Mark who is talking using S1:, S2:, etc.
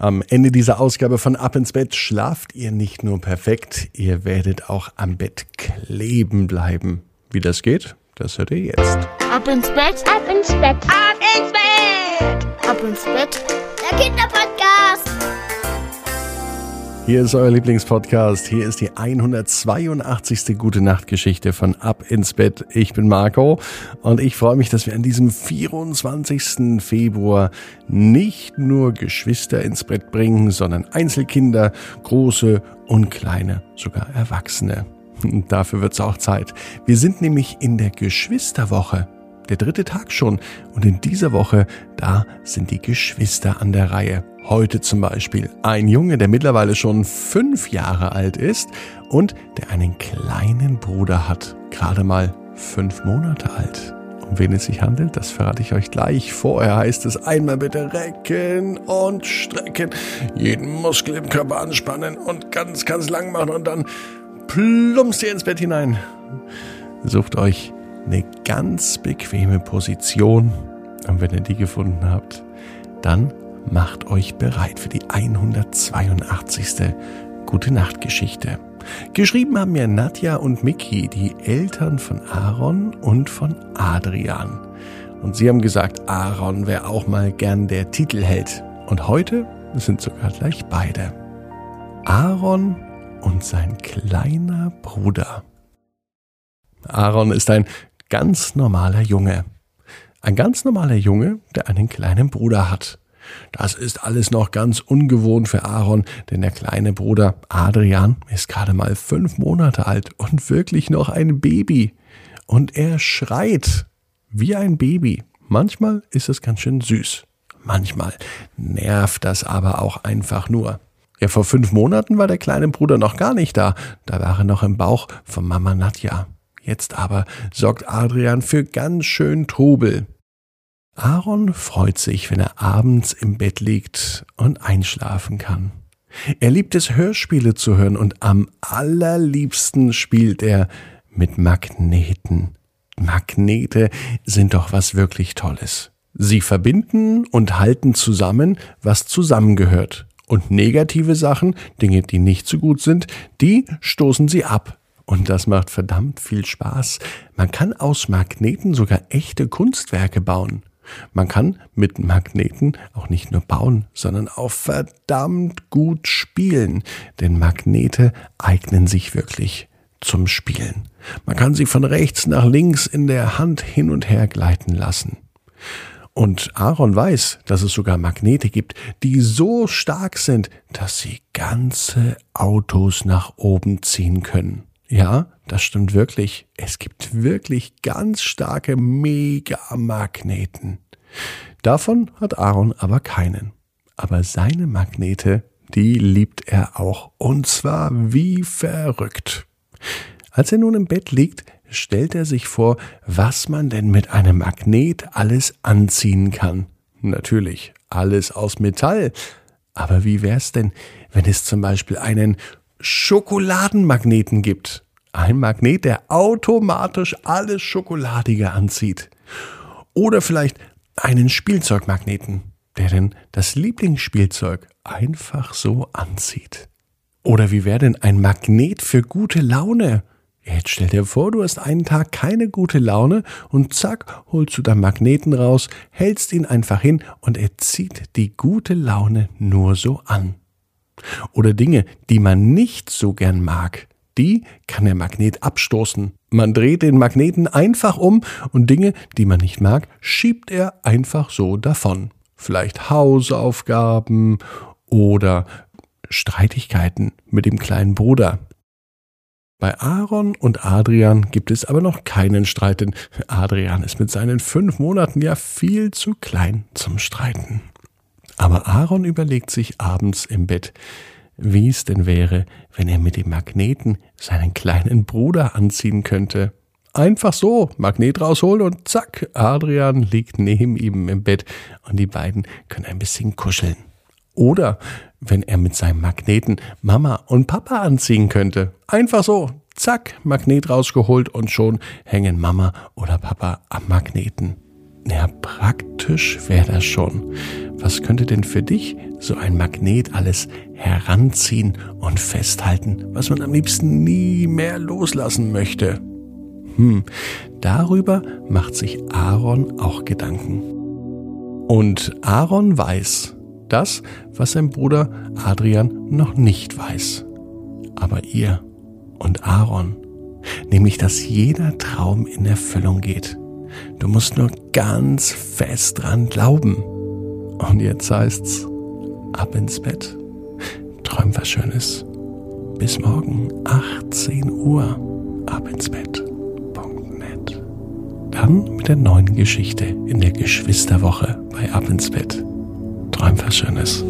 S1: Am Ende dieser Ausgabe von Ab ins Bett schlaft ihr nicht nur perfekt, ihr werdet auch am Bett kleben bleiben. Wie das geht, das hört ihr jetzt.
S2: Ab ins Bett, ab ins Bett, ab ins Bett, ab ins Bett, der Kinderpodcast.
S1: Hier ist euer Lieblingspodcast. Hier ist die 182. Gute Nacht Geschichte von Ab ins Bett. Ich bin Marco und ich freue mich, dass wir an diesem 24. Februar nicht nur Geschwister ins Bett bringen, sondern Einzelkinder, große und kleine, sogar Erwachsene. Dafür wird es auch Zeit. Wir sind nämlich in der Geschwisterwoche. Der dritte Tag schon. Und in dieser Woche, da sind die Geschwister an der Reihe. Heute zum Beispiel ein Junge, der mittlerweile schon fünf Jahre alt ist und der einen kleinen Bruder hat, gerade mal fünf Monate alt. Um wen es sich handelt, das verrate ich euch gleich. Vorher heißt es einmal bitte recken und strecken, jeden Muskel im Körper anspannen und ganz, ganz lang machen und dann plumpst ihr ins Bett hinein. Sucht euch eine ganz bequeme Position und wenn ihr die gefunden habt, dann macht euch bereit für die 182. Gute Nacht Geschichte. Geschrieben haben mir Nadja und Miki, die Eltern von Aaron und von Adrian. Und sie haben gesagt, Aaron wäre auch mal gern der Titelheld. Und heute sind sogar gleich beide. Aaron und sein kleiner Bruder. Aaron ist ein ganz normaler Junge. Ein ganz normaler Junge, der einen kleinen Bruder hat. Das ist alles noch ganz ungewohnt für Aaron, denn der kleine Bruder Adrian ist gerade mal fünf Monate alt und wirklich noch ein Baby. Und er schreit wie ein Baby. Manchmal ist es ganz schön süß. Manchmal nervt das aber auch einfach nur. Ja, vor fünf Monaten war der kleine Bruder noch gar nicht da. Da war er noch im Bauch von Mama Nadja. Jetzt aber sorgt Adrian für ganz schön Trubel. Aaron freut sich, wenn er abends im Bett liegt und einschlafen kann. Er liebt es, Hörspiele zu hören und am allerliebsten spielt er mit Magneten. Magnete sind doch was wirklich Tolles. Sie verbinden und halten zusammen, was zusammengehört. Und negative Sachen, Dinge, die nicht so gut sind, die stoßen sie ab. Und das macht verdammt viel Spaß. Man kann aus Magneten sogar echte Kunstwerke bauen. Man kann mit Magneten auch nicht nur bauen, sondern auch verdammt gut spielen, denn Magnete eignen sich wirklich zum Spielen. Man kann sie von rechts nach links in der Hand hin und her gleiten lassen. Und Aaron weiß, dass es sogar Magnete gibt, die so stark sind, dass sie ganze Autos nach oben ziehen können. Ja, das stimmt wirklich. Es gibt wirklich ganz starke Megamagneten. Davon hat Aaron aber keinen. Aber seine Magnete, die liebt er auch. Und zwar wie verrückt. Als er nun im Bett liegt, stellt er sich vor, was man denn mit einem Magnet alles anziehen kann. Natürlich alles aus Metall. Aber wie wär's denn, wenn es zum Beispiel einen Schokoladenmagneten gibt. Ein Magnet, der automatisch alles Schokoladige anzieht. Oder vielleicht einen Spielzeugmagneten, der denn das Lieblingsspielzeug einfach so anzieht. Oder wie wäre denn ein Magnet für gute Laune? Jetzt stell dir vor, du hast einen Tag keine gute Laune und zack, holst du deinen Magneten raus, hältst ihn einfach hin und er zieht die gute Laune nur so an. Oder Dinge, die man nicht so gern mag, die kann der Magnet abstoßen. Man dreht den Magneten einfach um und Dinge, die man nicht mag, schiebt er einfach so davon. Vielleicht Hausaufgaben oder Streitigkeiten mit dem kleinen Bruder. Bei Aaron und Adrian gibt es aber noch keinen Streit, denn Adrian ist mit seinen fünf Monaten ja viel zu klein zum Streiten. Aber Aaron überlegt sich abends im Bett, wie es denn wäre, wenn er mit dem Magneten seinen kleinen Bruder anziehen könnte. Einfach so, Magnet rausholen und zack, Adrian liegt neben ihm im Bett und die beiden können ein bisschen kuscheln. Oder wenn er mit seinem Magneten Mama und Papa anziehen könnte. Einfach so, zack, Magnet rausgeholt und schon hängen Mama oder Papa am Magneten. Ja, praktisch wäre das schon. Was könnte denn für dich so ein Magnet alles heranziehen und festhalten, was man am liebsten nie mehr loslassen möchte? Hm, darüber macht sich Aaron auch Gedanken. Und Aaron weiß das, was sein Bruder Adrian noch nicht weiß. Aber ihr und Aaron, nämlich dass jeder Traum in Erfüllung geht. Du musst nur ganz fest dran glauben. Und jetzt heißt's, ab ins Bett. Träum was Schönes. Bis morgen, 18 Uhr, ab ins Bett.net. Dann mit der neuen Geschichte in der Geschwisterwoche bei Ab ins Bett. Träum was Schönes.